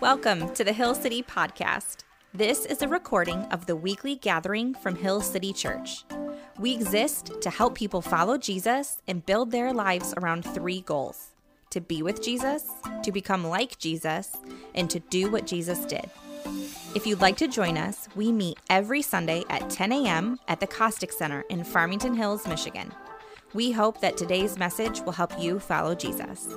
Welcome to the Hill City Podcast. This is a recording of the weekly gathering from Hill City Church. We exist to help people follow Jesus and build their lives around three goals to be with Jesus, to become like Jesus, and to do what Jesus did. If you'd like to join us, we meet every Sunday at 10 a.m. at the Costick Center in Farmington Hills, Michigan. We hope that today's message will help you follow Jesus.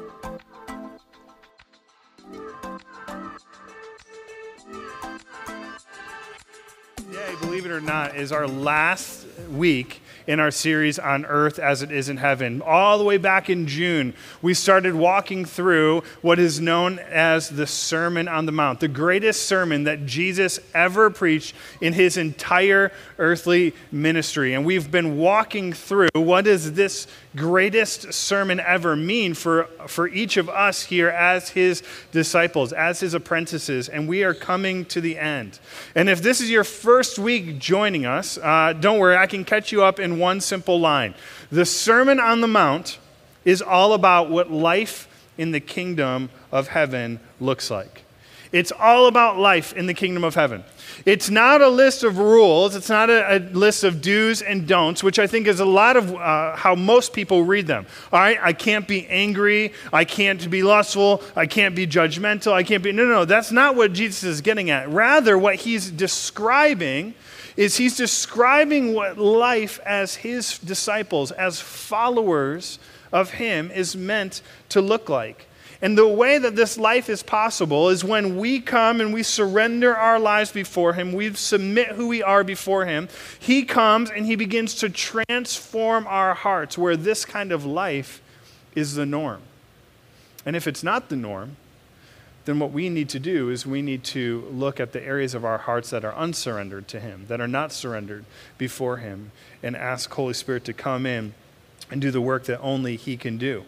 Believe it or not, is our last week in our series on earth as it is in heaven. All the way back in June, we started walking through what is known as the Sermon on the Mount, the greatest sermon that Jesus ever preached in his entire earthly ministry. And we've been walking through what is this greatest sermon ever mean for, for each of us here as his disciples, as his apprentices. And we are coming to the end. And if this is your first week joining us, uh, don't worry, I can catch you up in one simple line. The Sermon on the Mount is all about what life in the kingdom of heaven looks like. It's all about life in the kingdom of heaven. It's not a list of rules, it's not a, a list of do's and don'ts, which I think is a lot of uh, how most people read them. All right, I can't be angry, I can't be lustful, I can't be judgmental, I can't be. No, no, no, that's not what Jesus is getting at. Rather, what he's describing is he's describing what life as his disciples, as followers of him, is meant to look like. And the way that this life is possible is when we come and we surrender our lives before Him, we submit who we are before Him. He comes and He begins to transform our hearts where this kind of life is the norm. And if it's not the norm, then what we need to do is we need to look at the areas of our hearts that are unsurrendered to Him, that are not surrendered before Him, and ask Holy Spirit to come in and do the work that only He can do.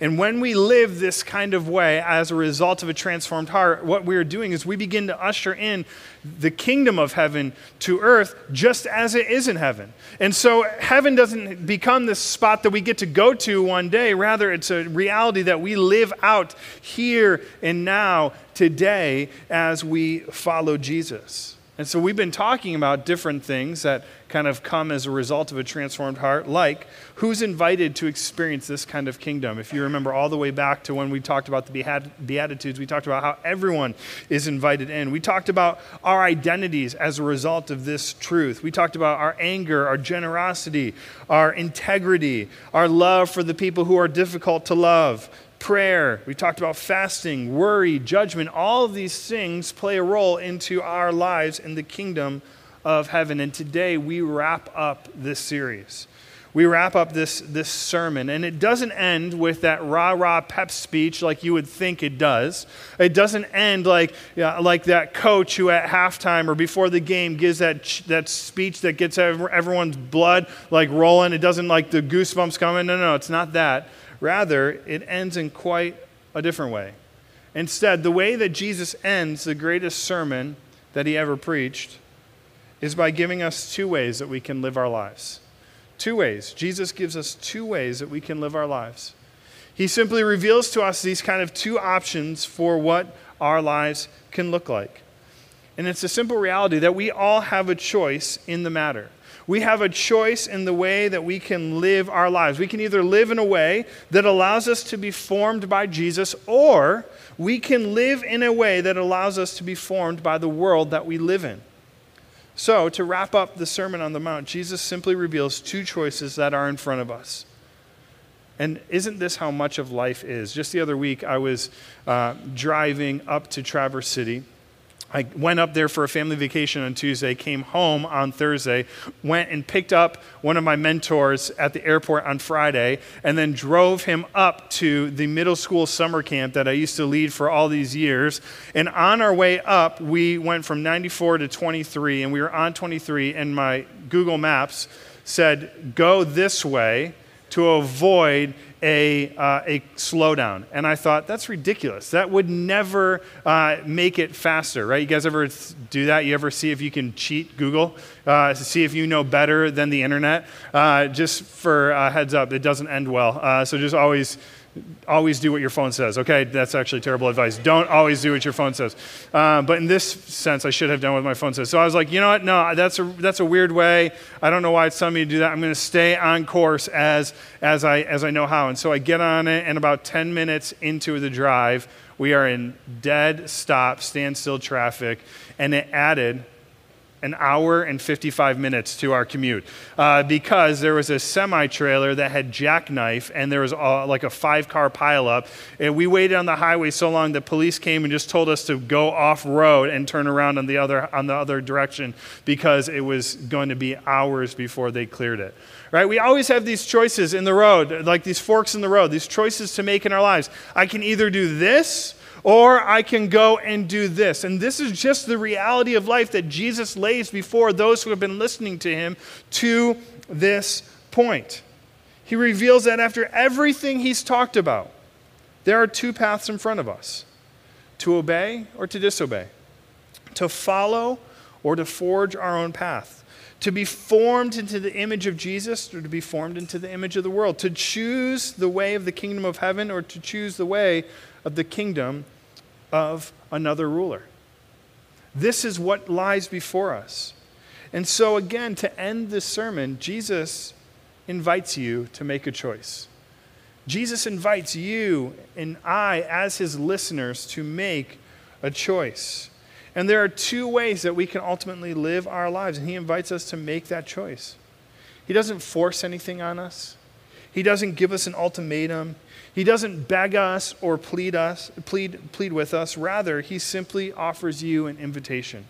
And when we live this kind of way as a result of a transformed heart, what we are doing is we begin to usher in the kingdom of heaven to earth just as it is in heaven. And so heaven doesn't become this spot that we get to go to one day. Rather, it's a reality that we live out here and now, today, as we follow Jesus. And so we've been talking about different things that kind of come as a result of a transformed heart, like who's invited to experience this kind of kingdom. If you remember all the way back to when we talked about the Beatitudes, we talked about how everyone is invited in. We talked about our identities as a result of this truth. We talked about our anger, our generosity, our integrity, our love for the people who are difficult to love prayer, we talked about fasting, worry, judgment. All of these things play a role into our lives in the kingdom of heaven. And today we wrap up this series. We wrap up this, this sermon, and it doesn't end with that rah rah pep speech like you would think it does. It doesn't end like, like that coach who at halftime or before the game gives that, that speech that gets everyone's blood like rolling. It doesn't like the goosebumps coming. No, no, it's not that. Rather, it ends in quite a different way. Instead, the way that Jesus ends the greatest sermon that he ever preached is by giving us two ways that we can live our lives. Two ways. Jesus gives us two ways that we can live our lives. He simply reveals to us these kind of two options for what our lives can look like. And it's a simple reality that we all have a choice in the matter. We have a choice in the way that we can live our lives. We can either live in a way that allows us to be formed by Jesus, or we can live in a way that allows us to be formed by the world that we live in. So, to wrap up the Sermon on the Mount, Jesus simply reveals two choices that are in front of us. And isn't this how much of life is? Just the other week, I was uh, driving up to Traverse City I went up there for a family vacation on Tuesday, came home on Thursday, went and picked up one of my mentors at the airport on Friday, and then drove him up to the middle school summer camp that I used to lead for all these years. And on our way up, we went from 94 to 23, and we were on 23, and my Google Maps said, Go this way to avoid a, uh, a slowdown. And I thought, that's ridiculous. That would never uh, make it faster, right? You guys ever do that? You ever see if you can cheat Google uh, see if you know better than the internet? Uh, just for heads up, it doesn't end well. Uh, so just always always do what your phone says. Okay, that's actually terrible advice. Don't always do what your phone says. Uh, but in this sense, I should have done what my phone says. So I was like, you know what? No, that's a that's a weird way. I don't know why it's telling me to do that. I'm going to stay on course as as I as I know how. And so I get on it, and about 10 minutes into the drive, we are in dead stop, standstill traffic, and it added an hour and 55 minutes to our commute uh, because there was a semi trailer that had jackknife and there was like a five car pileup. And we waited on the highway so long that police came and just told us to go off road and turn around on the other, on the other direction because it was going to be hours before they cleared it. Right? We always have these choices in the road, like these forks in the road, these choices to make in our lives. I can either do this or I can go and do this. And this is just the reality of life that Jesus lays before those who have been listening to him to this point. He reveals that after everything he's talked about, there are two paths in front of us to obey or to disobey, to follow or to forge our own path, to be formed into the image of Jesus or to be formed into the image of the world, to choose the way of the kingdom of heaven or to choose the way of the kingdom of another ruler. This is what lies before us. And so, again, to end this sermon, Jesus invites you to make a choice. Jesus invites you and I, as his listeners, to make a choice. And there are two ways that we can ultimately live our lives, and he invites us to make that choice. He doesn't force anything on us, he doesn't give us an ultimatum, he doesn't beg us or plead us, plead, plead with us. Rather, he simply offers you an invitation.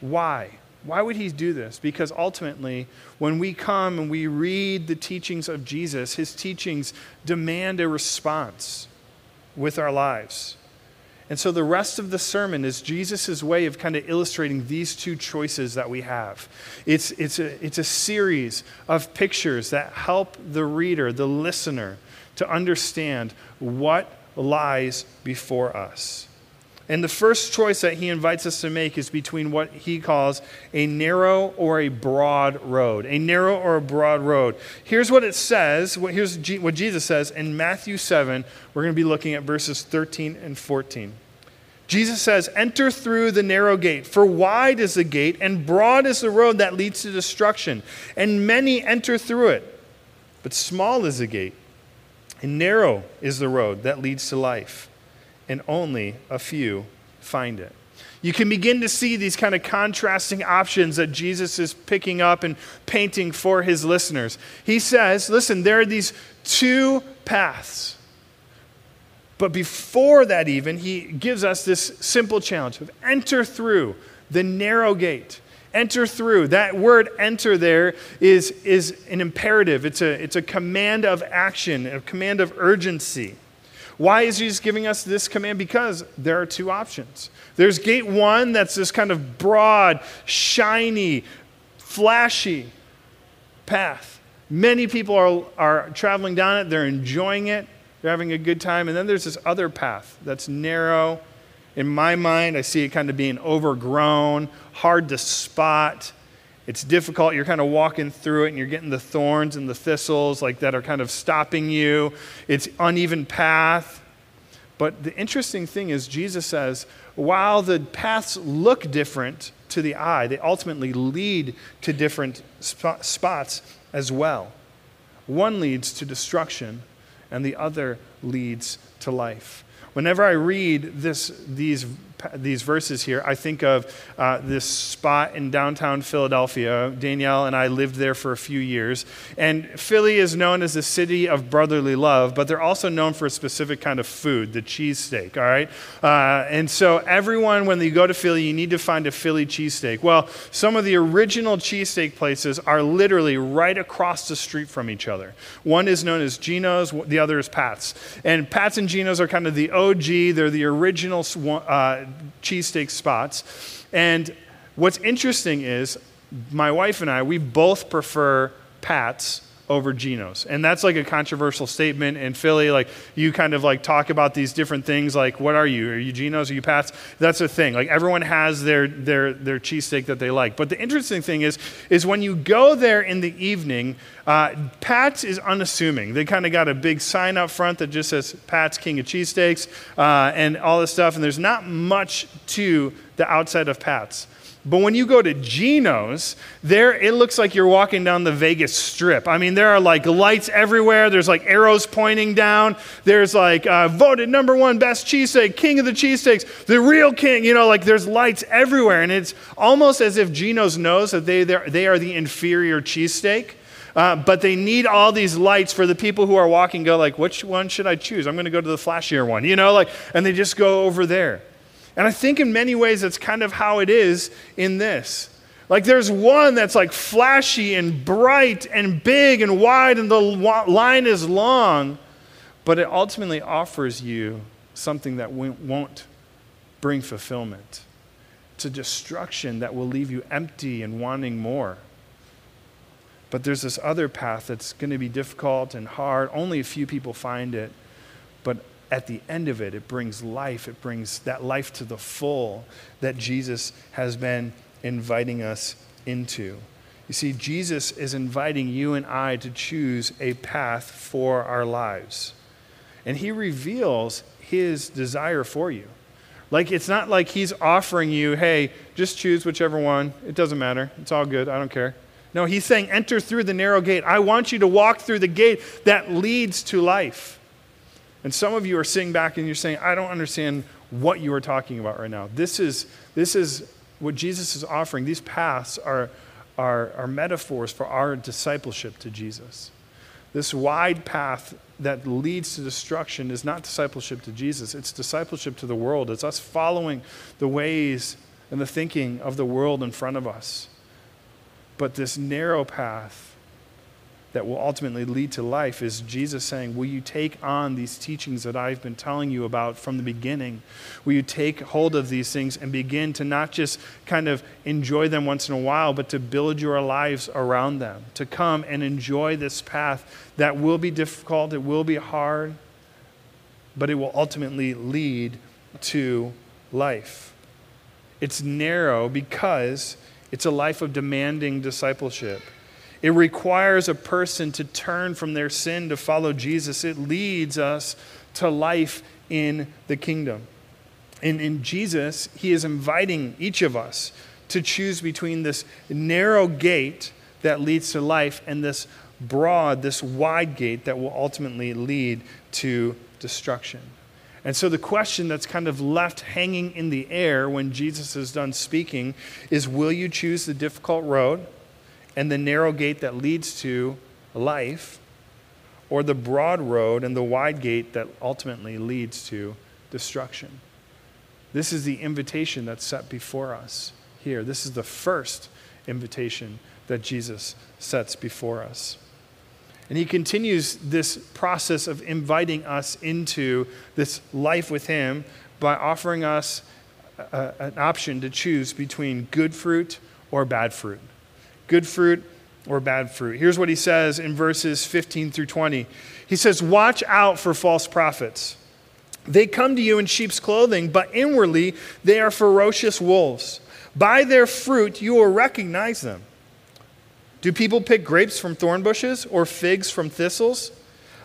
Why? Why would he do this? Because ultimately, when we come and we read the teachings of Jesus, his teachings demand a response with our lives. And so the rest of the sermon is Jesus' way of kind of illustrating these two choices that we have. It's, it's, a, it's a series of pictures that help the reader, the listener, to understand what lies before us. And the first choice that he invites us to make is between what he calls a narrow or a broad road. A narrow or a broad road. Here's what it says. Here's what Jesus says in Matthew 7. We're going to be looking at verses 13 and 14. Jesus says, Enter through the narrow gate, for wide is the gate, and broad is the road that leads to destruction, and many enter through it. But small is the gate and narrow is the road that leads to life, and only a few find it. You can begin to see these kind of contrasting options that Jesus is picking up and painting for his listeners. He says, listen, there are these two paths. But before that, even, he gives us this simple challenge of enter through the narrow gate. Enter through. That word enter there is, is an imperative, it's a, it's a command of action, a command of urgency. Why is Jesus giving us this command? Because there are two options. There's gate one that's this kind of broad, shiny, flashy path. Many people are, are traveling down it, they're enjoying it, they're having a good time. And then there's this other path that's narrow in my mind, I see it kind of being overgrown, hard to spot. It's difficult. You're kind of walking through it and you're getting the thorns and the thistles like that are kind of stopping you. It's uneven path. But the interesting thing is Jesus says, while the paths look different to the eye, they ultimately lead to different sp- spots as well. One leads to destruction and the other leads to life. Whenever I read this, these these verses here, I think of uh, this spot in downtown Philadelphia. Danielle and I lived there for a few years. And Philly is known as the city of brotherly love, but they're also known for a specific kind of food, the cheesesteak, all right? Uh, and so, everyone, when you go to Philly, you need to find a Philly cheesesteak. Well, some of the original cheesesteak places are literally right across the street from each other. One is known as Geno's, the other is Pat's. And Pat's and Geno's are kind of the OG, they're the original uh, cheesesteak spots. And what's interesting is my wife and I, we both prefer Pat's over Geno's. And that's like a controversial statement in Philly. Like you kind of like talk about these different things like what are you? Are you Geno's? Are you Pat's? That's a thing. Like everyone has their their their cheesesteak that they like. But the interesting thing is is when you go there in the evening, uh, Pat's is unassuming. They kind of got a big sign up front that just says Pat's King of Cheesesteaks uh, and all this stuff. And there's not much to the outside of Pat's. But when you go to Geno's, there it looks like you're walking down the Vegas Strip. I mean, there are like lights everywhere. There's like arrows pointing down. There's like uh, voted number one best cheesesteak, king of the cheesesteaks, the real king. You know, like there's lights everywhere, and it's almost as if Geno's knows that they they are the inferior cheesesteak. Uh, but they need all these lights for the people who are walking. Go like, which one should I choose? I'm going to go to the flashier one, you know, like, and they just go over there. And I think in many ways that's kind of how it is in this. Like there's one that's like flashy and bright and big and wide, and the line is long, but it ultimately offers you something that won't bring fulfillment. It's a destruction that will leave you empty and wanting more. But there's this other path that's going to be difficult and hard. Only a few people find it. At the end of it, it brings life. It brings that life to the full that Jesus has been inviting us into. You see, Jesus is inviting you and I to choose a path for our lives. And he reveals his desire for you. Like, it's not like he's offering you, hey, just choose whichever one. It doesn't matter. It's all good. I don't care. No, he's saying, enter through the narrow gate. I want you to walk through the gate that leads to life. And some of you are sitting back and you're saying, I don't understand what you are talking about right now. This is, this is what Jesus is offering. These paths are, are, are metaphors for our discipleship to Jesus. This wide path that leads to destruction is not discipleship to Jesus, it's discipleship to the world. It's us following the ways and the thinking of the world in front of us. But this narrow path that will ultimately lead to life is Jesus saying, Will you take on these teachings that I've been telling you about from the beginning? Will you take hold of these things and begin to not just kind of enjoy them once in a while, but to build your lives around them? To come and enjoy this path that will be difficult, it will be hard, but it will ultimately lead to life. It's narrow because it's a life of demanding discipleship. It requires a person to turn from their sin to follow Jesus. It leads us to life in the kingdom. And in Jesus, he is inviting each of us to choose between this narrow gate that leads to life and this broad, this wide gate that will ultimately lead to destruction. And so the question that's kind of left hanging in the air when Jesus is done speaking is will you choose the difficult road? And the narrow gate that leads to life, or the broad road and the wide gate that ultimately leads to destruction. This is the invitation that's set before us here. This is the first invitation that Jesus sets before us. And he continues this process of inviting us into this life with him by offering us a, an option to choose between good fruit or bad fruit good fruit or bad fruit. Here's what he says in verses 15 through 20. He says, Watch out for false prophets. They come to you in sheep's clothing, but inwardly they are ferocious wolves. By their fruit you will recognize them. Do people pick grapes from thorn bushes or figs from thistles?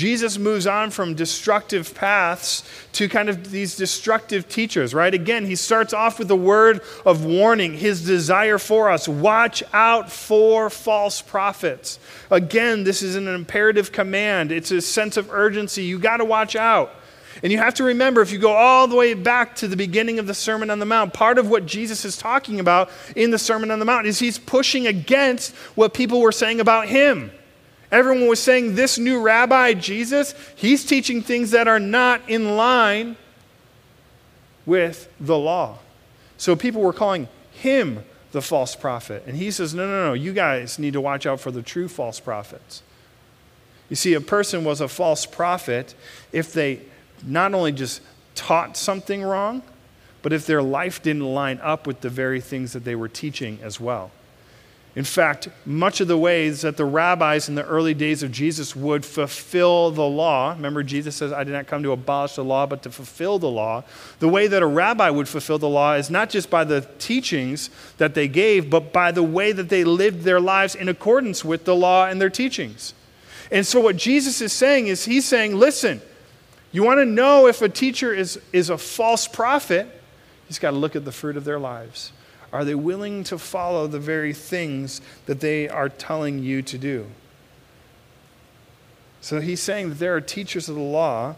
Jesus moves on from destructive paths to kind of these destructive teachers, right? Again, he starts off with a word of warning, his desire for us. Watch out for false prophets. Again, this is an imperative command, it's a sense of urgency. You got to watch out. And you have to remember, if you go all the way back to the beginning of the Sermon on the Mount, part of what Jesus is talking about in the Sermon on the Mount is he's pushing against what people were saying about him. Everyone was saying, This new rabbi, Jesus, he's teaching things that are not in line with the law. So people were calling him the false prophet. And he says, No, no, no, you guys need to watch out for the true false prophets. You see, a person was a false prophet if they not only just taught something wrong, but if their life didn't line up with the very things that they were teaching as well. In fact, much of the ways that the rabbis in the early days of Jesus would fulfill the law, remember Jesus says, I did not come to abolish the law, but to fulfill the law. The way that a rabbi would fulfill the law is not just by the teachings that they gave, but by the way that they lived their lives in accordance with the law and their teachings. And so, what Jesus is saying is, He's saying, listen, you want to know if a teacher is, is a false prophet, he's got to look at the fruit of their lives. Are they willing to follow the very things that they are telling you to do? So he's saying that there are teachers of the law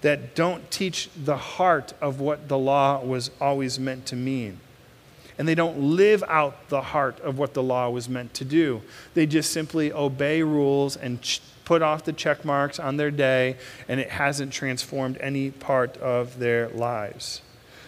that don't teach the heart of what the law was always meant to mean. And they don't live out the heart of what the law was meant to do. They just simply obey rules and ch- put off the check marks on their day, and it hasn't transformed any part of their lives.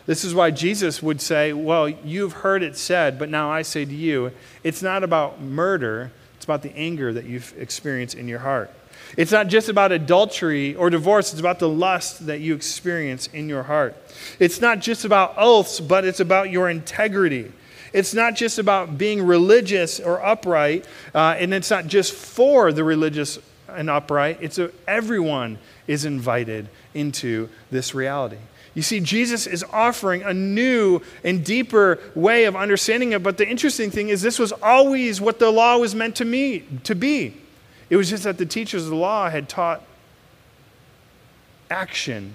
This is why Jesus would say, Well, you've heard it said, but now I say to you, it's not about murder, it's about the anger that you've experienced in your heart. It's not just about adultery or divorce, it's about the lust that you experience in your heart. It's not just about oaths, but it's about your integrity. It's not just about being religious or upright, uh, and it's not just for the religious and upright. It's a, everyone is invited into this reality. You see, Jesus is offering a new and deeper way of understanding it. But the interesting thing is, this was always what the law was meant to, me, to be. It was just that the teachers of the law had taught action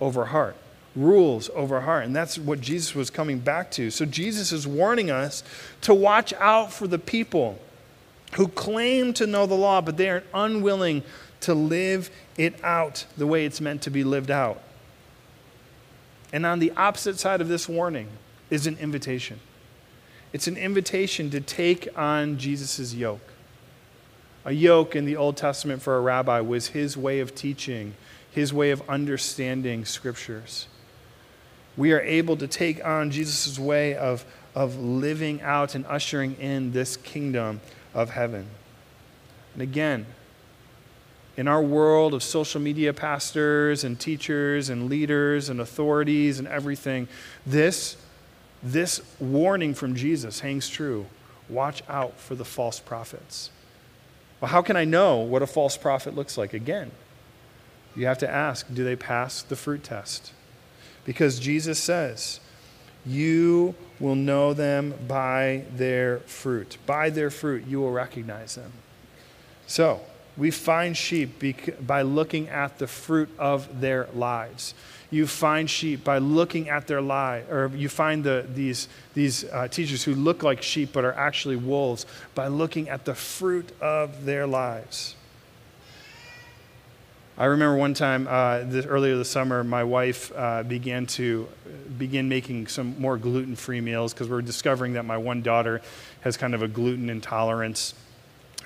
over heart, rules over heart. And that's what Jesus was coming back to. So Jesus is warning us to watch out for the people who claim to know the law, but they are unwilling to live it out the way it's meant to be lived out. And on the opposite side of this warning is an invitation. It's an invitation to take on Jesus' yoke. A yoke in the Old Testament for a rabbi was his way of teaching, his way of understanding scriptures. We are able to take on Jesus' way of, of living out and ushering in this kingdom of heaven. And again, in our world of social media pastors and teachers and leaders and authorities and everything, this, this warning from Jesus hangs true. Watch out for the false prophets. Well, how can I know what a false prophet looks like? Again, you have to ask do they pass the fruit test? Because Jesus says, You will know them by their fruit. By their fruit, you will recognize them. So, we find sheep by looking at the fruit of their lives. You find sheep by looking at their lie, or you find the, these, these uh, teachers who look like sheep but are actually wolves by looking at the fruit of their lives. I remember one time uh, this, earlier this summer, my wife uh, began to begin making some more gluten-free meals because we're discovering that my one daughter has kind of a gluten intolerance.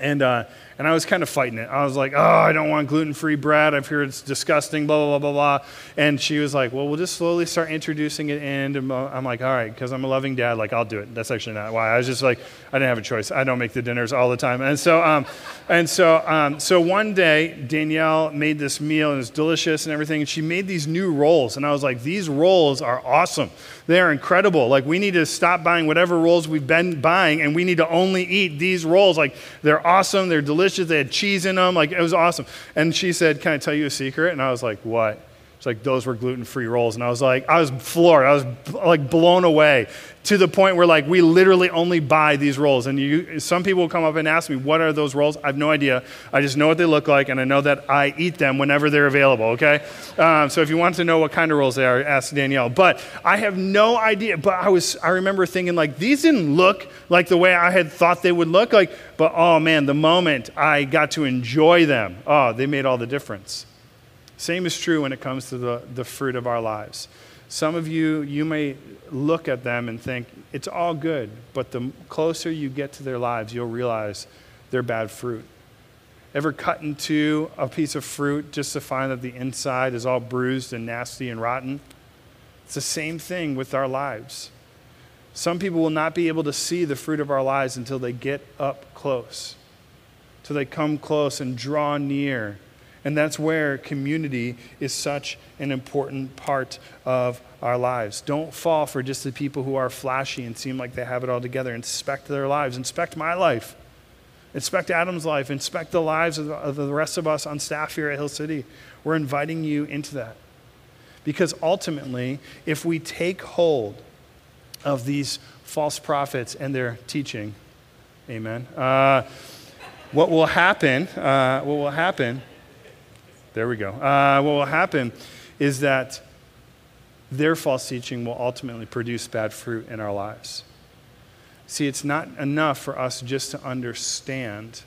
And, uh, and I was kind of fighting it. I was like, oh, I don't want gluten free bread. I've heard it's disgusting, blah, blah, blah, blah, blah. And she was like, well, we'll just slowly start introducing it in. And I'm like, all right, because I'm a loving dad, like, I'll do it. That's actually not why. I was just like, I didn't have a choice. I don't make the dinners all the time. And so, um, and so, um, so one day, Danielle made this meal and it's delicious and everything. And she made these new rolls. And I was like, these rolls are awesome. They are incredible. Like, we need to stop buying whatever rolls we've been buying and we need to only eat these rolls. Like, they're awesome. They're delicious. They had cheese in them. Like, it was awesome. And she said, Can I tell you a secret? And I was like, What? It's like those were gluten free rolls. And I was like, I was floored. I was like blown away to the point where like we literally only buy these rolls. And you, some people will come up and ask me, what are those rolls? I have no idea. I just know what they look like, and I know that I eat them whenever they're available. Okay, um, so if you want to know what kind of rolls they are, ask Danielle. But I have no idea. But I was, I remember thinking like these didn't look like the way I had thought they would look. Like, but oh man, the moment I got to enjoy them, oh, they made all the difference. Same is true when it comes to the, the fruit of our lives. Some of you, you may look at them and think, it's all good, but the closer you get to their lives, you'll realize they're bad fruit. Ever cut into a piece of fruit just to find that the inside is all bruised and nasty and rotten? It's the same thing with our lives. Some people will not be able to see the fruit of our lives until they get up close, till they come close and draw near. And that's where community is such an important part of our lives. Don't fall for just the people who are flashy and seem like they have it all together. Inspect their lives. Inspect my life. Inspect Adam's life. Inspect the lives of the, rest of us on staff here at Hill City. We're inviting you into that. Because ultimately, if we take hold of these false prophets and their teaching, amen, uh, what will happen, uh, what will happen, there we go, uh, what will happen is that their false teaching will ultimately produce bad fruit in our lives. See, it's not enough for us just to understand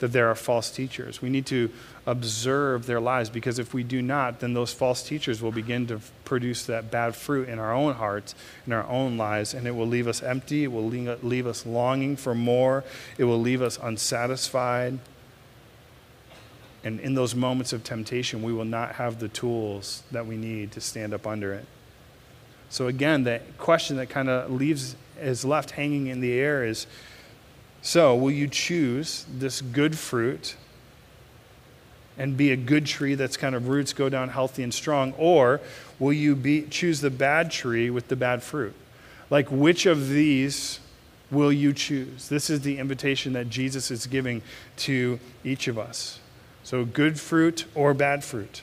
that there are false teachers. We need to observe their lives because if we do not, then those false teachers will begin to produce that bad fruit in our own hearts, in our own lives, and it will leave us empty. It will leave us longing for more. It will leave us unsatisfied. And in those moments of temptation, we will not have the tools that we need to stand up under it. So, again, the question that kind of leaves is left hanging in the air is so, will you choose this good fruit and be a good tree that's kind of roots go down healthy and strong? Or will you be, choose the bad tree with the bad fruit? Like, which of these will you choose? This is the invitation that Jesus is giving to each of us. So, good fruit or bad fruit.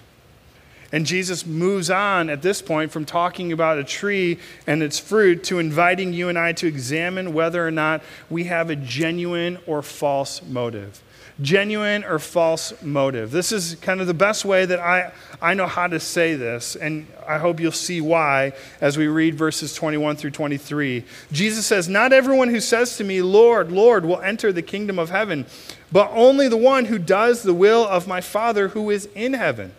And Jesus moves on at this point from talking about a tree and its fruit to inviting you and I to examine whether or not we have a genuine or false motive. Genuine or false motive. This is kind of the best way that I, I know how to say this, and I hope you'll see why as we read verses 21 through 23. Jesus says, Not everyone who says to me, Lord, Lord, will enter the kingdom of heaven, but only the one who does the will of my Father who is in heaven.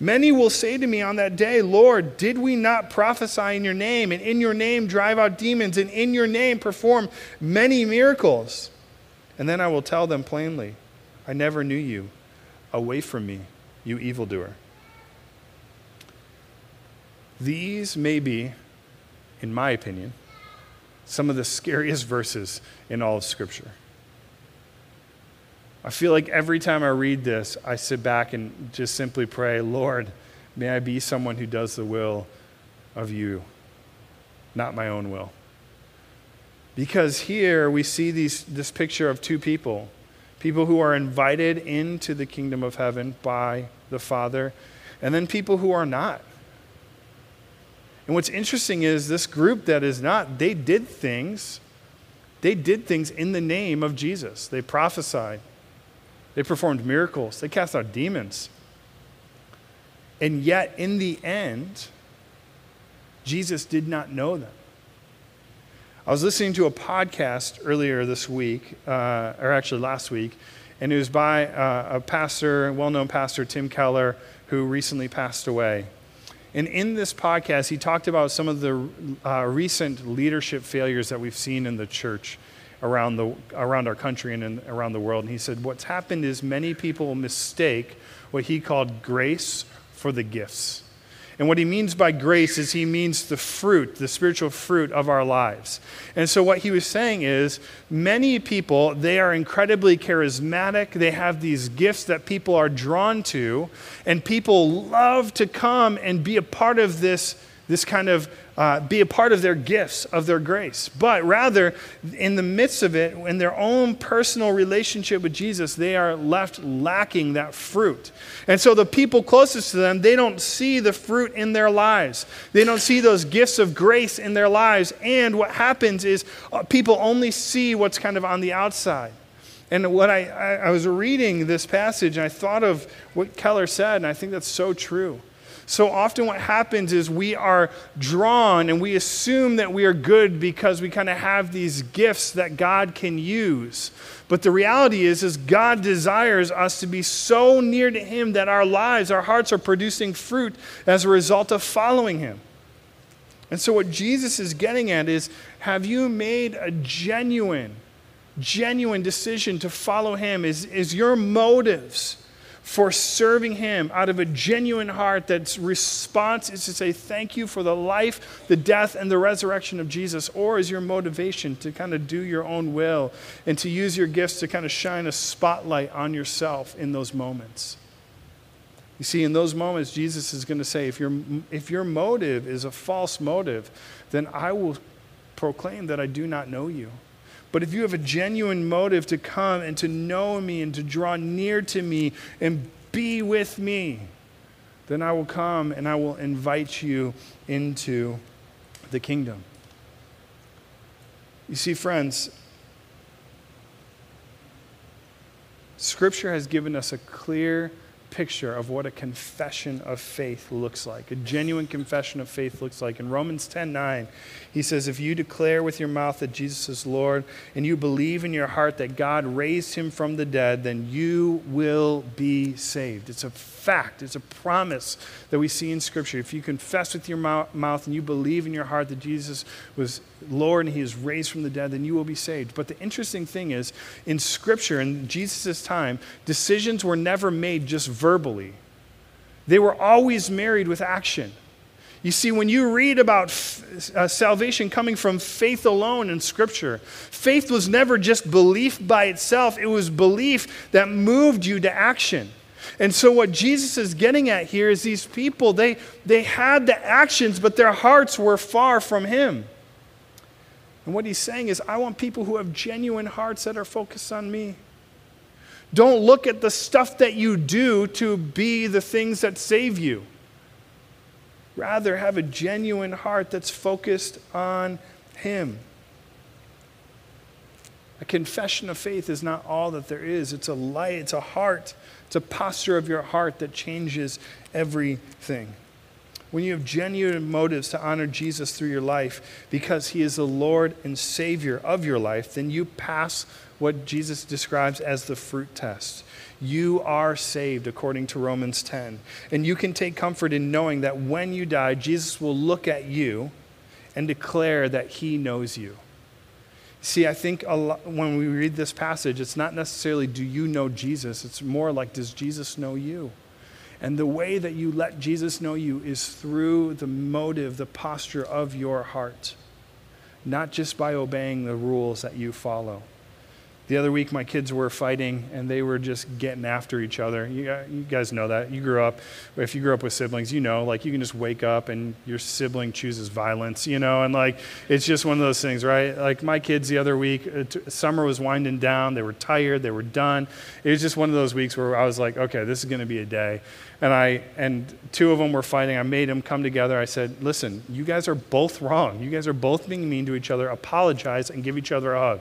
Many will say to me on that day, Lord, did we not prophesy in your name, and in your name drive out demons, and in your name perform many miracles? And then I will tell them plainly, I never knew you. Away from me, you evildoer. These may be, in my opinion, some of the scariest verses in all of Scripture. I feel like every time I read this, I sit back and just simply pray, Lord, may I be someone who does the will of you, not my own will. Because here we see these, this picture of two people people who are invited into the kingdom of heaven by the Father, and then people who are not. And what's interesting is this group that is not, they did things. They did things in the name of Jesus. They prophesied. They performed miracles, they cast out demons. And yet, in the end, Jesus did not know them. I was listening to a podcast earlier this week, uh, or actually last week, and it was by uh, a pastor, well known pastor, Tim Keller, who recently passed away. And in this podcast, he talked about some of the uh, recent leadership failures that we've seen in the church around, the, around our country and in, around the world. And he said, What's happened is many people mistake what he called grace for the gifts. And what he means by grace is he means the fruit, the spiritual fruit of our lives. And so what he was saying is many people, they are incredibly charismatic. They have these gifts that people are drawn to, and people love to come and be a part of this, this kind of uh, be a part of their gifts, of their grace. But rather, in the midst of it, in their own personal relationship with Jesus, they are left lacking that fruit. And so the people closest to them, they don't see the fruit in their lives. They don't see those gifts of grace in their lives. And what happens is uh, people only see what's kind of on the outside. And what I, I, I was reading this passage, and I thought of what Keller said, and I think that's so true. So often, what happens is we are drawn and we assume that we are good because we kind of have these gifts that God can use. But the reality is, is God desires us to be so near to Him that our lives, our hearts are producing fruit as a result of following Him. And so, what Jesus is getting at is have you made a genuine, genuine decision to follow Him? Is, is your motives for serving Him out of a genuine heart that's response is to say, Thank you for the life, the death, and the resurrection of Jesus? Or is your motivation to kind of do your own will and to use your gifts to kind of shine a spotlight on yourself in those moments? You see, in those moments, Jesus is going to say, if your, if your motive is a false motive, then I will proclaim that I do not know you. But if you have a genuine motive to come and to know me and to draw near to me and be with me, then I will come and I will invite you into the kingdom. You see, friends, Scripture has given us a clear picture of what a confession of faith looks like. A genuine confession of faith looks like. In Romans 10 9, he says, If you declare with your mouth that Jesus is Lord and you believe in your heart that God raised him from the dead, then you will be saved. It's a fact, it's a promise that we see in Scripture. If you confess with your mouth and you believe in your heart that Jesus was Lord and he is raised from the dead, then you will be saved. But the interesting thing is, in Scripture, in Jesus' time, decisions were never made just verbally, they were always married with action. You see, when you read about f- uh, salvation coming from faith alone in Scripture, faith was never just belief by itself, it was belief that moved you to action. And so, what Jesus is getting at here is these people, they, they had the actions, but their hearts were far from Him. And what He's saying is, I want people who have genuine hearts that are focused on me. Don't look at the stuff that you do to be the things that save you. Rather, have a genuine heart that's focused on Him. A confession of faith is not all that there is. It's a light, it's a heart, it's a posture of your heart that changes everything. When you have genuine motives to honor Jesus through your life because he is the Lord and Savior of your life, then you pass what Jesus describes as the fruit test. You are saved according to Romans 10. And you can take comfort in knowing that when you die, Jesus will look at you and declare that he knows you. See, I think lot, when we read this passage, it's not necessarily do you know Jesus, it's more like does Jesus know you? And the way that you let Jesus know you is through the motive, the posture of your heart, not just by obeying the rules that you follow. The other week, my kids were fighting and they were just getting after each other. You, you guys know that. You grew up, if you grew up with siblings, you know, like you can just wake up and your sibling chooses violence, you know, and like it's just one of those things, right? Like my kids the other week, uh, summer was winding down. They were tired. They were done. It was just one of those weeks where I was like, okay, this is going to be a day. And I and two of them were fighting. I made them come together. I said, listen, you guys are both wrong. You guys are both being mean to each other. Apologize and give each other a hug.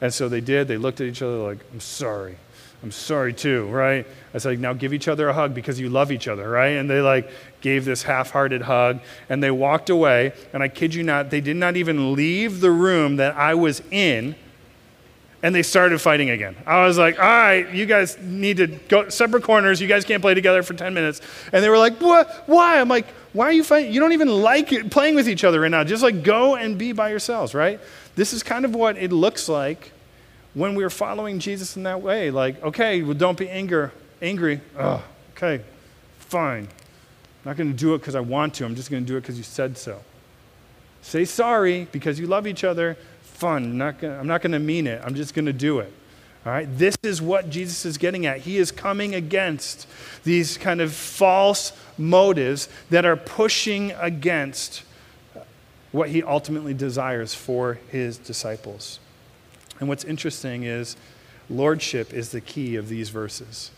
And so they did. They looked at each other like, I'm sorry. I'm sorry too, right? I said, now give each other a hug because you love each other, right? And they like gave this half hearted hug and they walked away. And I kid you not, they did not even leave the room that I was in and they started fighting again. I was like, all right, you guys need to go separate corners. You guys can't play together for 10 minutes. And they were like, what? Why? I'm like, why are you fighting? You don't even like playing with each other right now. Just like go and be by yourselves, right? This is kind of what it looks like when we're following Jesus in that way. Like, okay, well, don't be anger, angry. Oh, okay, fine. I'm not going to do it because I want to. I'm just going to do it because you said so. Say sorry because you love each other. Fun. I'm not gonna, I'm not going to mean it. I'm just going to do it. All right, this is what Jesus is getting at. He is coming against these kind of false motives that are pushing against what he ultimately desires for his disciples. And what's interesting is lordship is the key of these verses.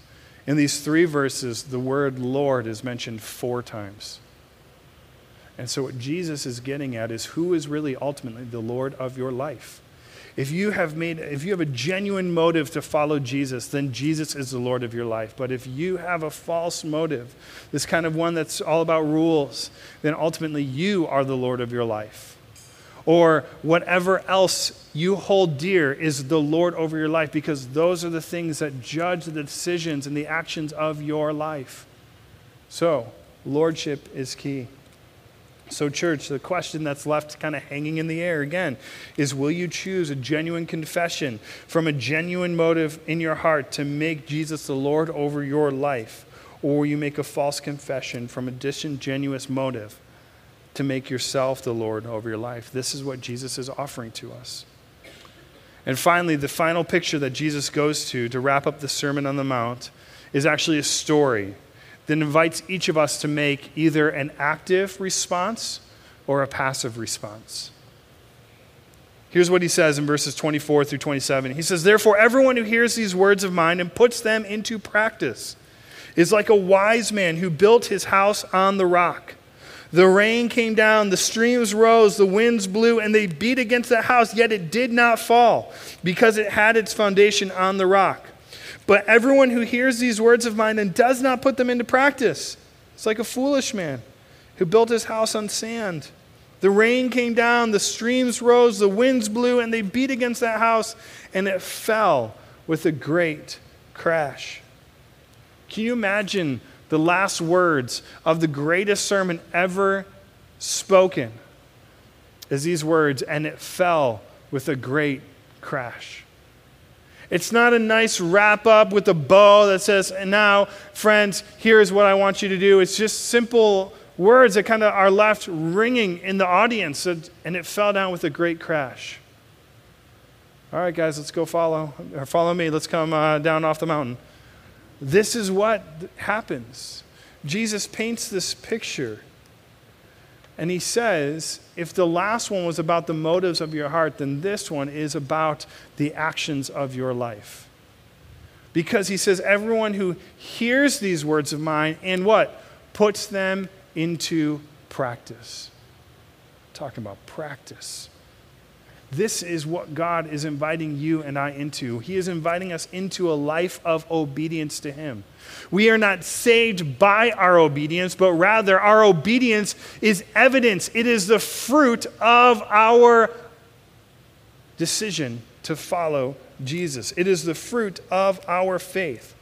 In these three verses, the word Lord is mentioned four times. And so, what Jesus is getting at is who is really ultimately the Lord of your life. If you have made if you have a genuine motive to follow Jesus, then Jesus is the Lord of your life. But if you have a false motive, this kind of one that's all about rules, then ultimately you are the Lord of your life. Or whatever else you hold dear is the Lord over your life because those are the things that judge the decisions and the actions of your life. So, lordship is key. So, church, the question that's left kind of hanging in the air again is will you choose a genuine confession from a genuine motive in your heart to make Jesus the Lord over your life? Or will you make a false confession from a disingenuous motive to make yourself the Lord over your life? This is what Jesus is offering to us. And finally, the final picture that Jesus goes to to wrap up the Sermon on the Mount is actually a story that invites each of us to make either an active response or a passive response. Here's what he says in verses 24 through 27. He says, Therefore, everyone who hears these words of mine and puts them into practice is like a wise man who built his house on the rock. The rain came down, the streams rose, the winds blew, and they beat against the house, yet it did not fall, because it had its foundation on the rock. But everyone who hears these words of mine and does not put them into practice is like a foolish man who built his house on sand. The rain came down, the streams rose, the winds blew, and they beat against that house, and it fell with a great crash. Can you imagine the last words of the greatest sermon ever spoken is these words, and it fell with a great crash. It's not a nice wrap up with a bow that says, and now, friends, here's what I want you to do. It's just simple words that kind of are left ringing in the audience, and it fell down with a great crash. All right, guys, let's go follow, or follow me. Let's come uh, down off the mountain. This is what happens. Jesus paints this picture. And he says, if the last one was about the motives of your heart, then this one is about the actions of your life. Because he says, everyone who hears these words of mine and what? Puts them into practice. Talking about practice. This is what God is inviting you and I into. He is inviting us into a life of obedience to Him. We are not saved by our obedience, but rather our obedience is evidence. It is the fruit of our decision to follow Jesus. It is the fruit of our faith.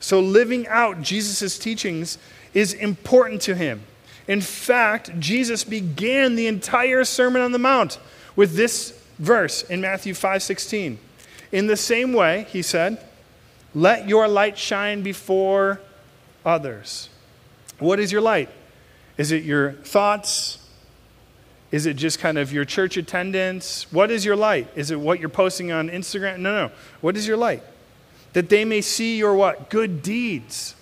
So, living out Jesus' teachings is important to him. In fact, Jesus began the entire Sermon on the Mount with this verse in Matthew 5:16. In the same way, he said, "Let your light shine before others." What is your light? Is it your thoughts? Is it just kind of your church attendance? What is your light? Is it what you're posting on Instagram? No, no. What is your light? That they may see your what? Good deeds.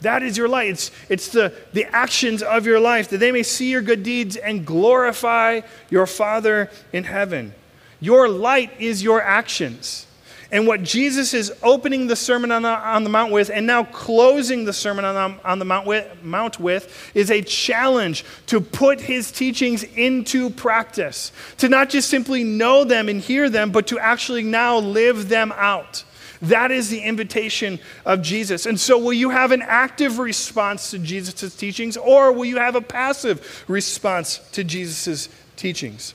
That is your light. It's, it's the, the actions of your life, that they may see your good deeds and glorify your Father in heaven. Your light is your actions. And what Jesus is opening the Sermon on the, on the Mount with, and now closing the Sermon on the, on the Mount, with, Mount with, is a challenge to put his teachings into practice. To not just simply know them and hear them, but to actually now live them out. That is the invitation of Jesus. And so, will you have an active response to Jesus' teachings, or will you have a passive response to Jesus' teachings?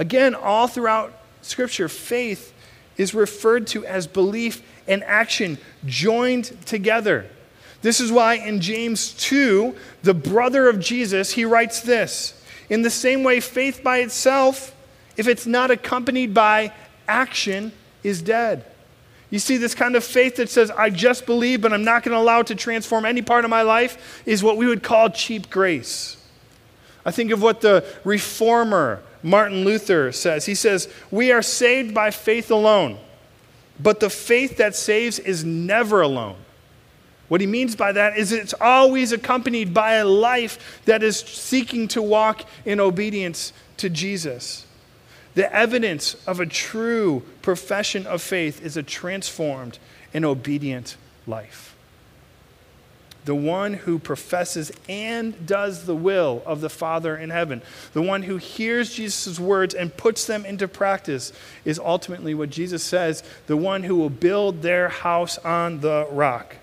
Again, all throughout Scripture, faith is referred to as belief and action joined together. This is why in James 2, the brother of Jesus, he writes this In the same way, faith by itself, if it's not accompanied by action, is dead. You see, this kind of faith that says, I just believe, but I'm not going to allow it to transform any part of my life, is what we would call cheap grace. I think of what the reformer Martin Luther says. He says, We are saved by faith alone, but the faith that saves is never alone. What he means by that is it's always accompanied by a life that is seeking to walk in obedience to Jesus. The evidence of a true profession of faith is a transformed and obedient life the one who professes and does the will of the Father in heaven, the one who hears Jesus' words and puts them into practice, is ultimately what Jesus says the one who will build their house on the rock.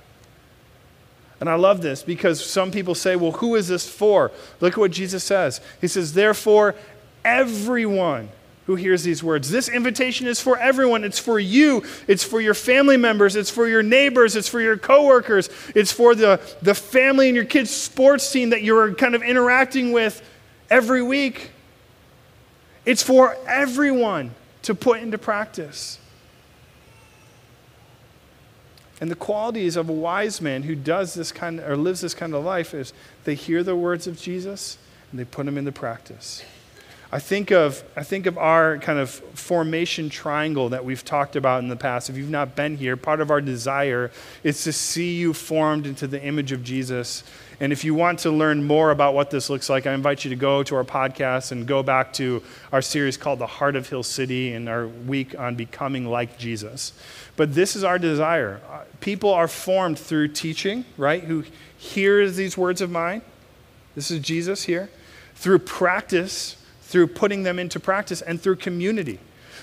And I love this because some people say, well, who is this for? Look at what Jesus says. He says, therefore, everyone who hears these words. This invitation is for everyone. It's for you. It's for your family members. It's for your neighbors. It's for your coworkers. It's for the, the family and your kids' sports team that you're kind of interacting with every week. It's for everyone to put into practice. And the qualities of a wise man who does this kind of, or lives this kind of life is they hear the words of Jesus and they put them into practice. I think of I think of our kind of formation triangle that we've talked about in the past. If you've not been here, part of our desire is to see you formed into the image of Jesus. And if you want to learn more about what this looks like, I invite you to go to our podcast and go back to our series called The Heart of Hill City and our week on becoming like Jesus. But this is our desire. People are formed through teaching, right? Who hears these words of mine. This is Jesus here. Through practice, through putting them into practice, and through community.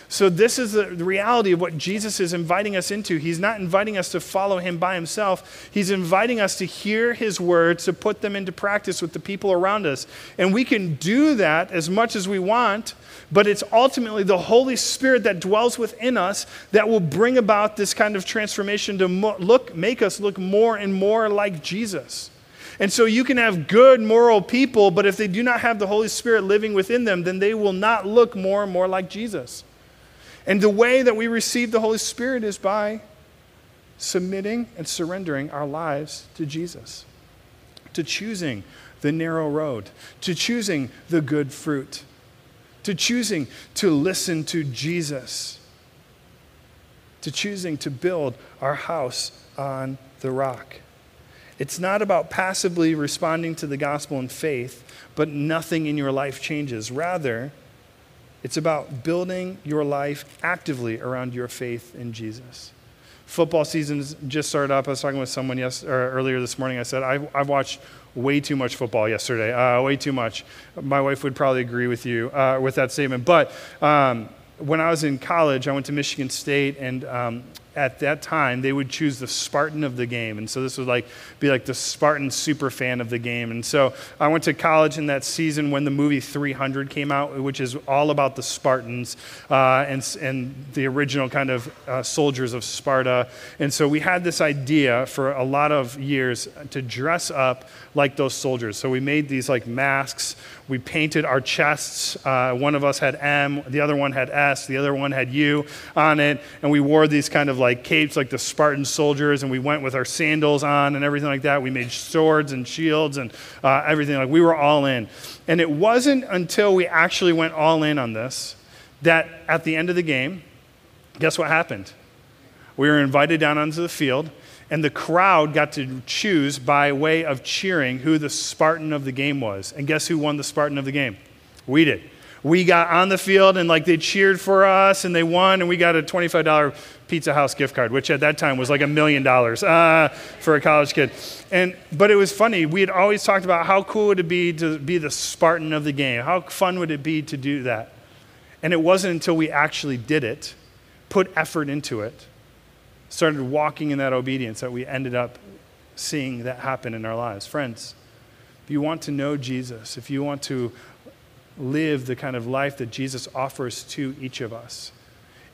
So, this is the reality of what Jesus is inviting us into. He's not inviting us to follow him by himself, he's inviting us to hear his words, to put them into practice with the people around us. And we can do that as much as we want, but it's ultimately the Holy Spirit that dwells within us that will bring about this kind of transformation to look, make us look more and more like Jesus. And so you can have good moral people, but if they do not have the Holy Spirit living within them, then they will not look more and more like Jesus. And the way that we receive the Holy Spirit is by submitting and surrendering our lives to Jesus, to choosing the narrow road, to choosing the good fruit, to choosing to listen to Jesus, to choosing to build our house on the rock. It's not about passively responding to the gospel in faith, but nothing in your life changes. Rather, it's about building your life actively around your faith in Jesus. Football season just started up. I was talking with someone yes, earlier this morning. I said, I've, I've watched way too much football yesterday, uh, way too much. My wife would probably agree with you uh, with that statement. But um, when I was in college, I went to Michigan State, and um, at that time, they would choose the Spartan of the game. And so this would like be like the Spartan super fan of the game. And so I went to college in that season when the movie 300 came out, which is all about the Spartans uh, and, and the original kind of uh, soldiers of Sparta. And so we had this idea for a lot of years to dress up like those soldiers. So we made these like masks. We painted our chests. Uh, one of us had M, the other one had S, the other one had U on it. And we wore these kind of like capes like the Spartan soldiers, and we went with our sandals on and everything like that. We made swords and shields and uh, everything. Like we were all in. And it wasn't until we actually went all in on this that at the end of the game, guess what happened? We were invited down onto the field, and the crowd got to choose by way of cheering who the Spartan of the game was. And guess who won the Spartan of the game? We did we got on the field and like they cheered for us and they won and we got a $25 pizza house gift card which at that time was like a million dollars uh, for a college kid. And but it was funny we had always talked about how cool would it be to be the spartan of the game? How fun would it be to do that? And it wasn't until we actually did it put effort into it started walking in that obedience that we ended up seeing that happen in our lives. Friends if you want to know jesus if you want to live the kind of life that Jesus offers to each of us.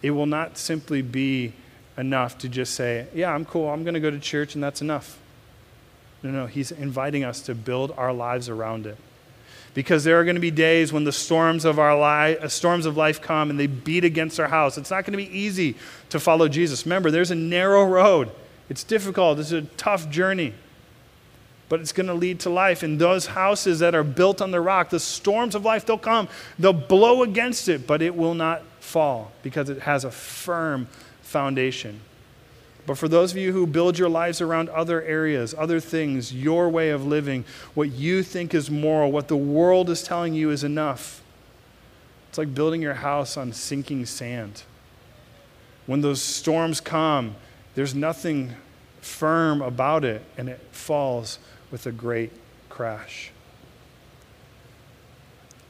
It will not simply be enough to just say, Yeah, I'm cool, I'm going to go to church, and that's enough. No, no, he's inviting us to build our lives around it. Because there are going to be days when the storms of our life, uh, storms of life come and they beat against our house. It's not going to be easy to follow Jesus. Remember, there's a narrow road. It's difficult. It's a tough journey but it's going to lead to life. And those houses that are built on the rock, the storms of life, they'll come, they'll blow against it, but it will not fall because it has a firm foundation. But for those of you who build your lives around other areas, other things, your way of living, what you think is moral, what the world is telling you is enough, it's like building your house on sinking sand. When those storms come, there's nothing firm about it and it falls with a great crash.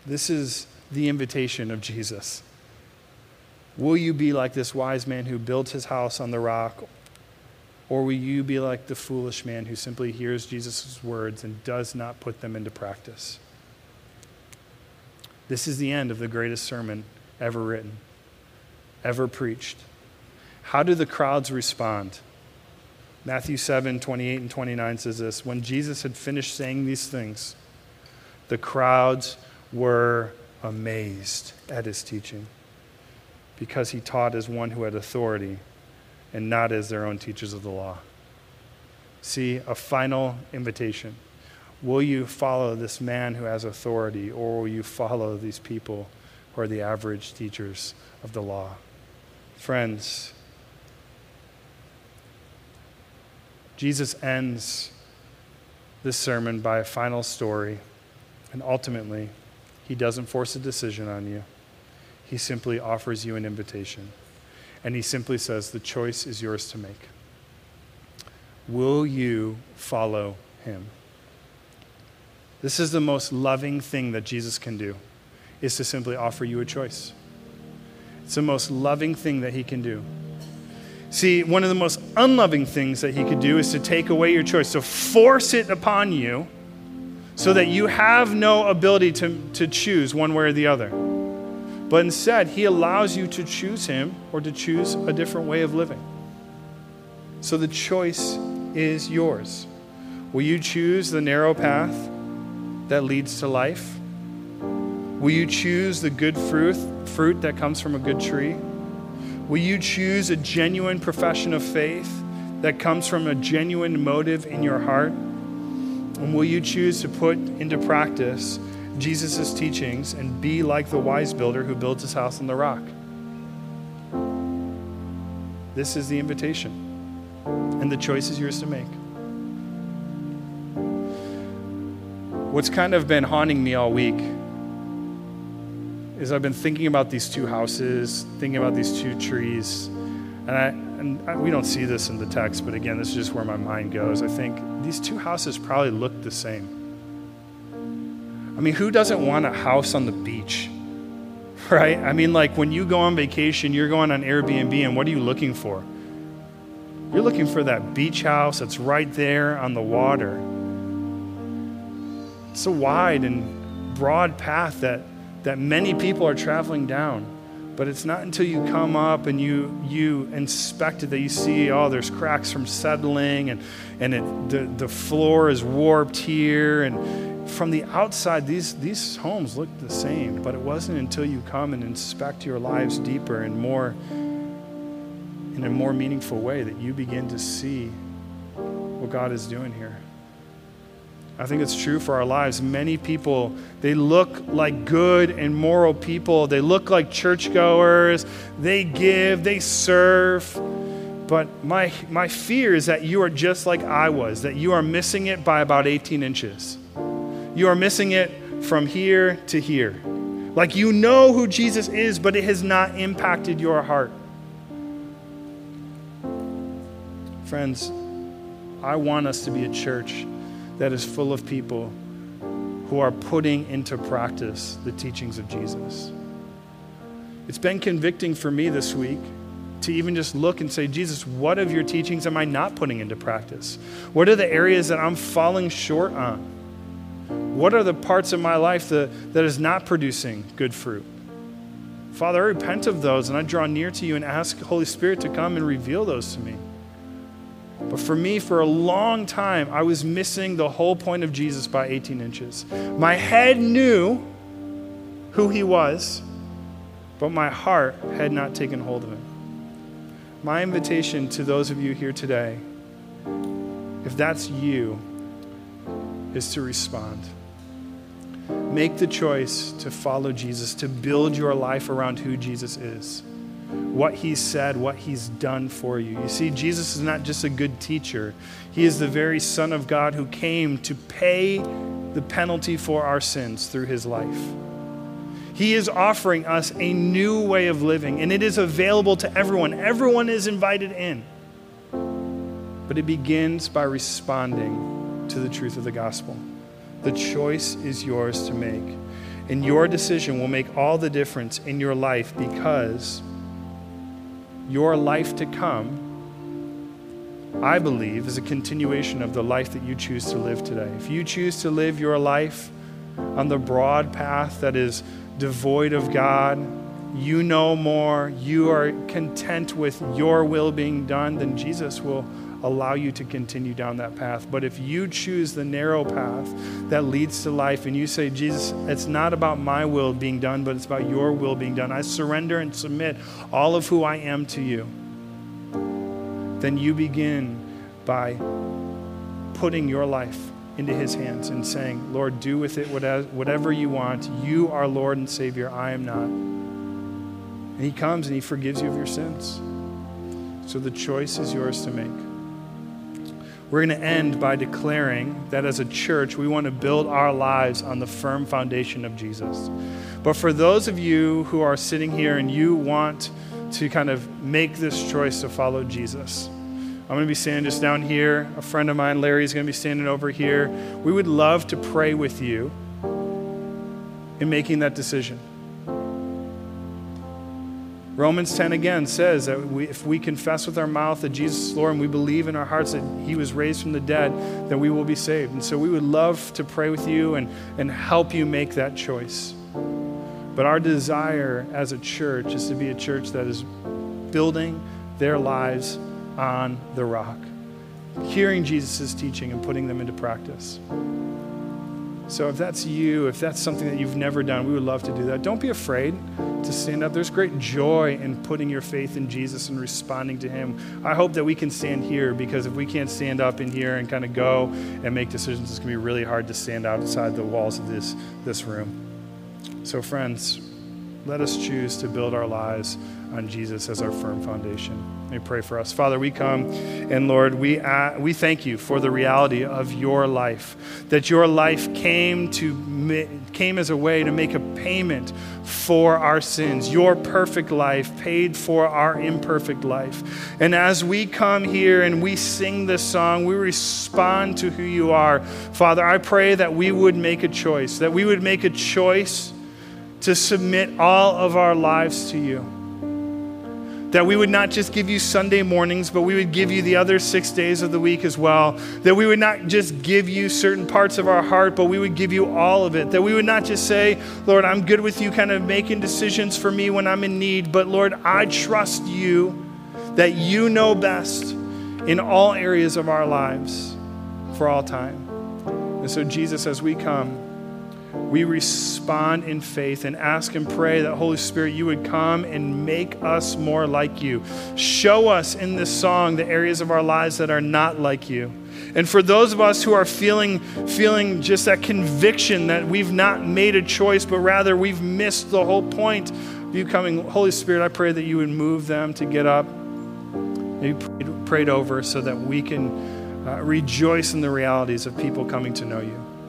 This is the invitation of Jesus. Will you be like this wise man who built his house on the rock? Or will you be like the foolish man who simply hears Jesus' words and does not put them into practice? This is the end of the greatest sermon ever written, ever preached. How do the crowds respond? Matthew 7 28 and 29 says this When Jesus had finished saying these things, the crowds were amazed at his teaching because he taught as one who had authority and not as their own teachers of the law. See, a final invitation. Will you follow this man who has authority, or will you follow these people who are the average teachers of the law? Friends, Jesus ends this sermon by a final story, and ultimately, he doesn't force a decision on you. He simply offers you an invitation. And he simply says, The choice is yours to make. Will you follow him? This is the most loving thing that Jesus can do, is to simply offer you a choice. It's the most loving thing that he can do. See, one of the most unloving things that he could do is to take away your choice, to force it upon you so that you have no ability to, to choose one way or the other. But instead, he allows you to choose him or to choose a different way of living. So the choice is yours. Will you choose the narrow path that leads to life? Will you choose the good fruit, fruit that comes from a good tree? Will you choose a genuine profession of faith that comes from a genuine motive in your heart? And will you choose to put into practice Jesus' teachings and be like the wise builder who builds his house on the rock? This is the invitation, and the choice is yours to make. What's kind of been haunting me all week is I've been thinking about these two houses, thinking about these two trees, and I and I, we don't see this in the text, but again, this is just where my mind goes. I think these two houses probably look the same. I mean, who doesn't want a house on the beach? Right? I mean, like when you go on vacation, you're going on Airbnb, and what are you looking for? You're looking for that beach house that's right there on the water. It's a wide and broad path that that many people are traveling down. But it's not until you come up and you, you inspect it that you see, oh, there's cracks from settling and, and it, the, the floor is warped here. And from the outside, these, these homes look the same. But it wasn't until you come and inspect your lives deeper and more in a more meaningful way that you begin to see what God is doing here. I think it's true for our lives. Many people, they look like good and moral people. They look like churchgoers. They give, they serve. But my, my fear is that you are just like I was, that you are missing it by about 18 inches. You are missing it from here to here. Like you know who Jesus is, but it has not impacted your heart. Friends, I want us to be a church that is full of people who are putting into practice the teachings of Jesus. It's been convicting for me this week to even just look and say, Jesus, what of your teachings am I not putting into practice? What are the areas that I'm falling short on? What are the parts of my life that, that is not producing good fruit? Father, I repent of those and I draw near to you and ask Holy Spirit to come and reveal those to me. But for me, for a long time, I was missing the whole point of Jesus by 18 inches. My head knew who he was, but my heart had not taken hold of him. My invitation to those of you here today, if that's you, is to respond. Make the choice to follow Jesus, to build your life around who Jesus is what he's said, what he's done for you. You see, Jesus is not just a good teacher, he is the very Son of God who came to pay the penalty for our sins through his life. He is offering us a new way of living, and it is available to everyone. Everyone is invited in. But it begins by responding to the truth of the gospel. The choice is yours to make. And your decision will make all the difference in your life because your life to come, I believe, is a continuation of the life that you choose to live today. If you choose to live your life on the broad path that is devoid of God, you know more, you are content with your will being done, then Jesus will allow you to continue down that path. But if you choose the narrow path that leads to life and you say, Jesus, it's not about my will being done, but it's about your will being done, I surrender and submit all of who I am to you, then you begin by putting your life into his hands and saying, Lord, do with it whatever you want. You are Lord and Savior. I am not. And he comes and he forgives you of your sins. So the choice is yours to make. We're going to end by declaring that as a church, we want to build our lives on the firm foundation of Jesus. But for those of you who are sitting here and you want to kind of make this choice to follow Jesus, I'm going to be standing just down here. A friend of mine, Larry, is going to be standing over here. We would love to pray with you in making that decision. Romans 10 again says that we, if we confess with our mouth that Jesus is Lord and we believe in our hearts that he was raised from the dead, then we will be saved. And so we would love to pray with you and, and help you make that choice. But our desire as a church is to be a church that is building their lives on the rock, hearing Jesus' teaching and putting them into practice. So if that's you, if that's something that you've never done, we would love to do that. Don't be afraid to stand up. There's great joy in putting your faith in Jesus and responding to Him. I hope that we can stand here because if we can't stand up in here and kind of go and make decisions, it's going to be really hard to stand outside the walls of this, this room. So, friends, let us choose to build our lives on Jesus as our firm foundation. Me pray for us. Father, we come and Lord, we, uh, we thank you for the reality of your life, that your life came, to, came as a way to make a payment for our sins. Your perfect life paid for our imperfect life. And as we come here and we sing this song, we respond to who you are. Father, I pray that we would make a choice, that we would make a choice to submit all of our lives to you. That we would not just give you Sunday mornings, but we would give you the other six days of the week as well. That we would not just give you certain parts of our heart, but we would give you all of it. That we would not just say, Lord, I'm good with you kind of making decisions for me when I'm in need, but Lord, I trust you that you know best in all areas of our lives for all time. And so, Jesus, as we come, we respond in faith and ask and pray that Holy Spirit, you would come and make us more like you. Show us in this song the areas of our lives that are not like you. And for those of us who are feeling, feeling just that conviction that we've not made a choice, but rather we've missed the whole point of you coming, Holy Spirit, I pray that you would move them to get up. Maybe prayed, prayed over so that we can uh, rejoice in the realities of people coming to know you.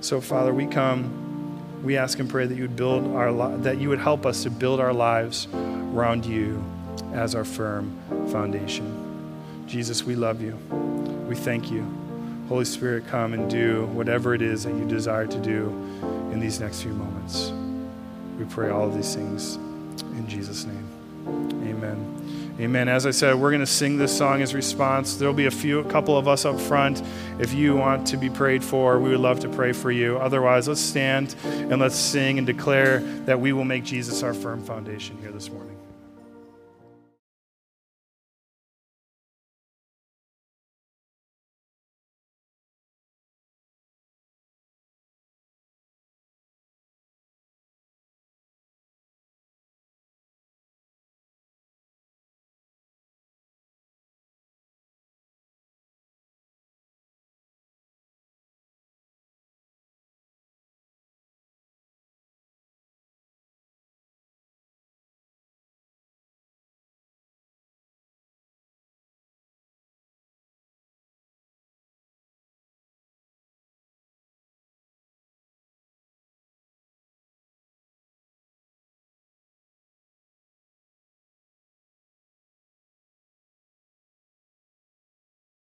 So, Father, we come, we ask and pray that you would build our li- that you would help us to build our lives around you as our firm foundation. Jesus, we love you. We thank you. Holy Spirit, come and do whatever it is that you desire to do in these next few moments. We pray all of these things in Jesus' name. Amen. Amen. As I said, we're going to sing this song as response. There'll be a few, a couple of us up front. If you want to be prayed for, we would love to pray for you. Otherwise, let's stand and let's sing and declare that we will make Jesus our firm foundation here this morning.